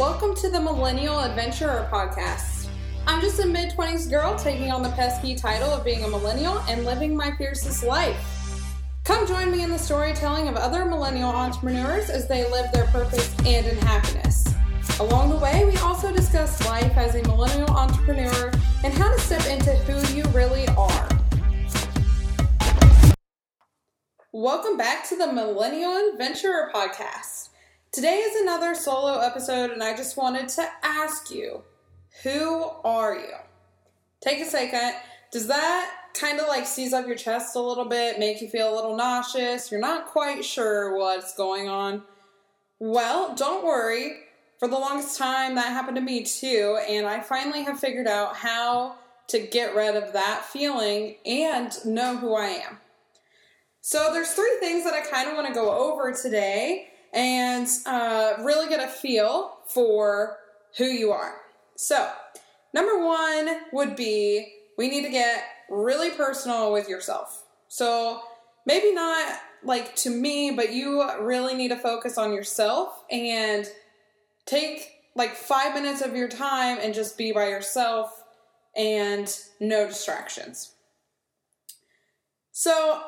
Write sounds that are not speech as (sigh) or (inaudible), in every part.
Welcome to the Millennial Adventurer podcast. I'm just a mid 20s girl taking on the pesky title of being a millennial and living my fiercest life. Come join me in the storytelling of other millennial entrepreneurs as they live their purpose and in happiness. Along the way, we also discuss life as a millennial entrepreneur and how to step into who you really are. Welcome back to the Millennial Adventurer podcast. Today is another solo episode, and I just wanted to ask you who are you? Take a second. Does that kind of like seize up your chest a little bit, make you feel a little nauseous? You're not quite sure what's going on? Well, don't worry. For the longest time, that happened to me too, and I finally have figured out how to get rid of that feeling and know who I am. So there's three things that I kind of want to go over today and uh, really get a feel for who you are. So, number one would be we need to get really personal with yourself. So, maybe not like to me, but you really need to focus on yourself and take like five minutes of your time and just be by yourself and no distractions. So,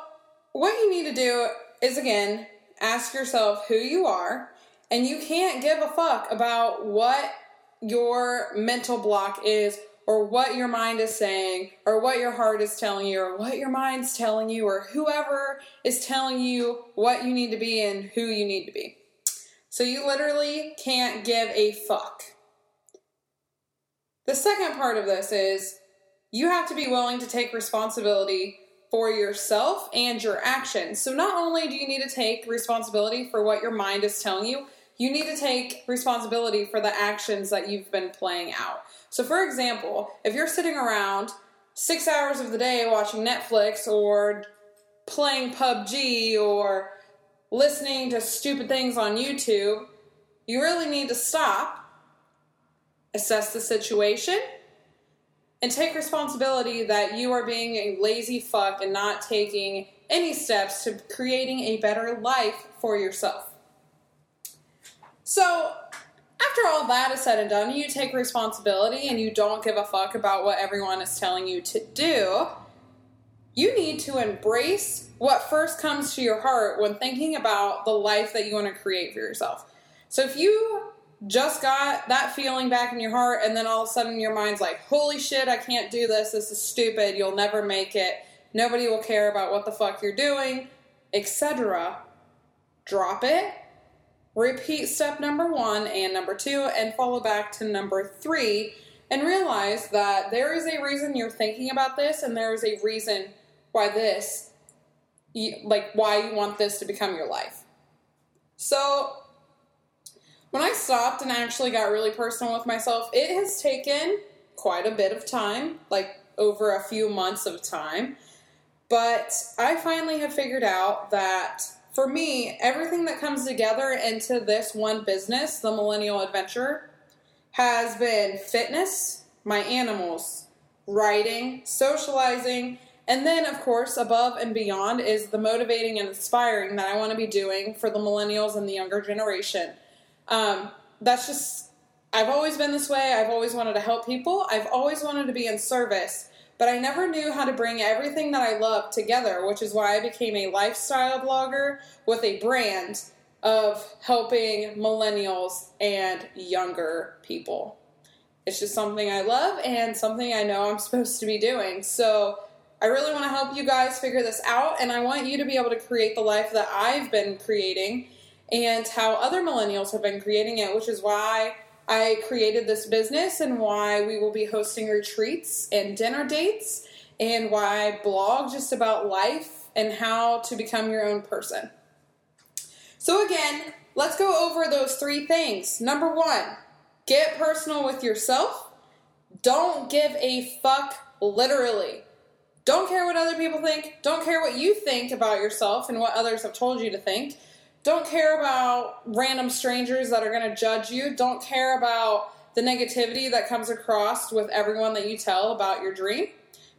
what you need to do is again ask yourself who you are, and you can't give a fuck about what your mental block is or what your mind is saying or what your heart is telling you or what your mind's telling you or whoever is telling you what you need to be and who you need to be. So you literally can't give a fuck. The second part of this is you have to be willing to take responsibility for yourself and your actions. So not only do you need to take responsibility for what your mind is telling you, you need to take responsibility for the actions that you've been playing out. So, for example, if you're sitting around six hours of the day watching Netflix or playing PUBG or listening to stupid things on YouTube, you really need to stop, assess the situation, and take responsibility that you are being a lazy fuck and not taking any steps to creating a better life for yourself. So, after all that is said and done, you take responsibility and you don't give a fuck about what everyone is telling you to do. You need to embrace what first comes to your heart when thinking about the life that you want to create for yourself. So, if you just got that feeling back in your heart, and then all of a sudden your mind's like, holy shit, I can't do this. This is stupid. You'll never make it. Nobody will care about what the fuck you're doing, etc. Drop it. Repeat step number one and number two, and follow back to number three, and realize that there is a reason you're thinking about this, and there is a reason why this, like, why you want this to become your life. So, when I stopped and actually got really personal with myself, it has taken quite a bit of time, like over a few months of time. But I finally have figured out that for me, everything that comes together into this one business, the Millennial Adventure, has been fitness, my animals, writing, socializing, and then, of course, above and beyond is the motivating and inspiring that I want to be doing for the millennials and the younger generation. Um, that's just, I've always been this way. I've always wanted to help people. I've always wanted to be in service, but I never knew how to bring everything that I love together, which is why I became a lifestyle blogger with a brand of helping millennials and younger people. It's just something I love and something I know I'm (laughs) supposed to be doing. So, I really want to help you guys figure this out, and I want you to be able to create the life that I've been creating and how other millennials have been creating it, which is why I created this business and why we will be hosting retreats and dinner dates and why I blog just about life and how to become your own person. So, again, let's go over those three things. Number one, get personal with yourself. Don't give a fuck, literally. Don't care what other people think. Don't care what you think about yourself and what others have told you to think. Don't care about random strangers that are going to judge you. Don't care about the negativity that comes across with everyone that you tell about your dream.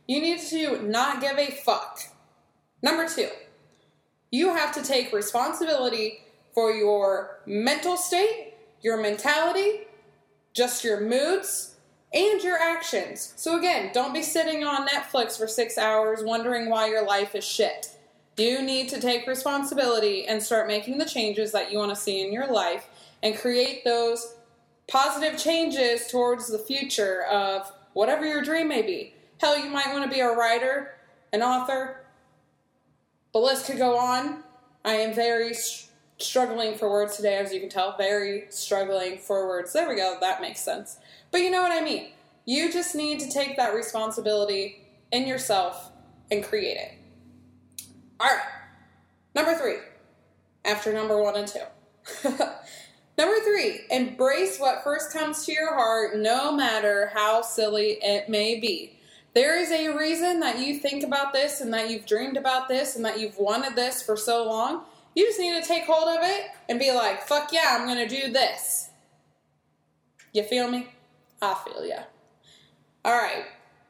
You need to not give a fuck. Number two, you have to take responsibility for your mental state, your mentality, just your moods and your actions. So, again, don't be sitting on Netflix for six hours wondering why your life is shit. You need to take responsibility and start making the changes that you want to see in your life and create those positive changes towards the future of whatever your dream may be. Hell, you might want to be a writer, an author. The list could go on. I am very struggling for words today, as you can tell. Very struggling for words. There we go. That makes sense. But you know what I mean. You just need to take that responsibility in yourself and create it. All right. Number three, after number one and two. (laughs) number three, embrace what first comes to your heart, no matter how silly it may be. There is a reason that you think about this and that you've dreamed about this and that you've wanted this for so long. You just need to take hold of it and be like, fuck yeah, I'm going to do this. You feel me? I feel ya. All right.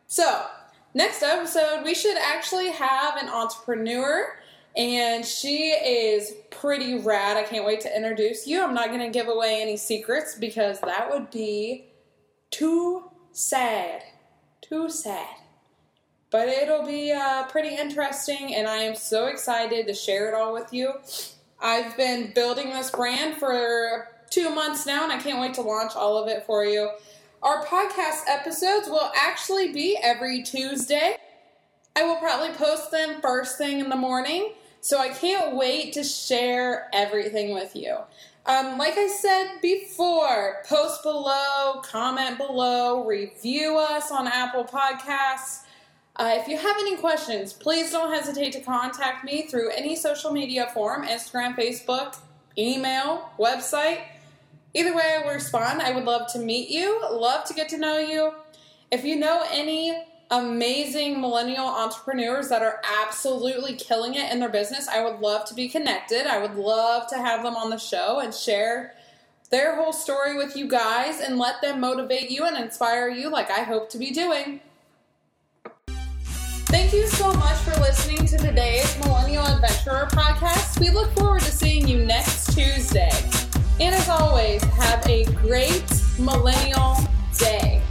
So, next episode, we should actually have an entrepreneur, and she is pretty rad. I can't wait to introduce you. I'm not going to give away any secrets because that would be too sad. Too sad. But it'll be uh, pretty interesting, and I am so excited to share it all with you. I've been building this brand for two months now, and I can't wait to launch all of it for you. Our podcast episodes will actually be every Tuesday. I will probably post them first thing in the morning, so I can't wait to share everything with you. Um, like I said before, post below, comment below, review us on Apple Podcasts. Uh, if you have any questions, please don't hesitate to contact me through any social media form Instagram, Facebook, email, website. Either way, I will respond. I would love to meet you, love to get to know you. If you know any amazing millennial entrepreneurs that are absolutely killing it in their business, I would love to be connected. I would love to have them on the show and share their whole story with you guys and let them motivate you and inspire you like I hope to be doing. Thank you so much for listening to today's Millennial Adventurer podcast. We look and as always, have a great millennial day.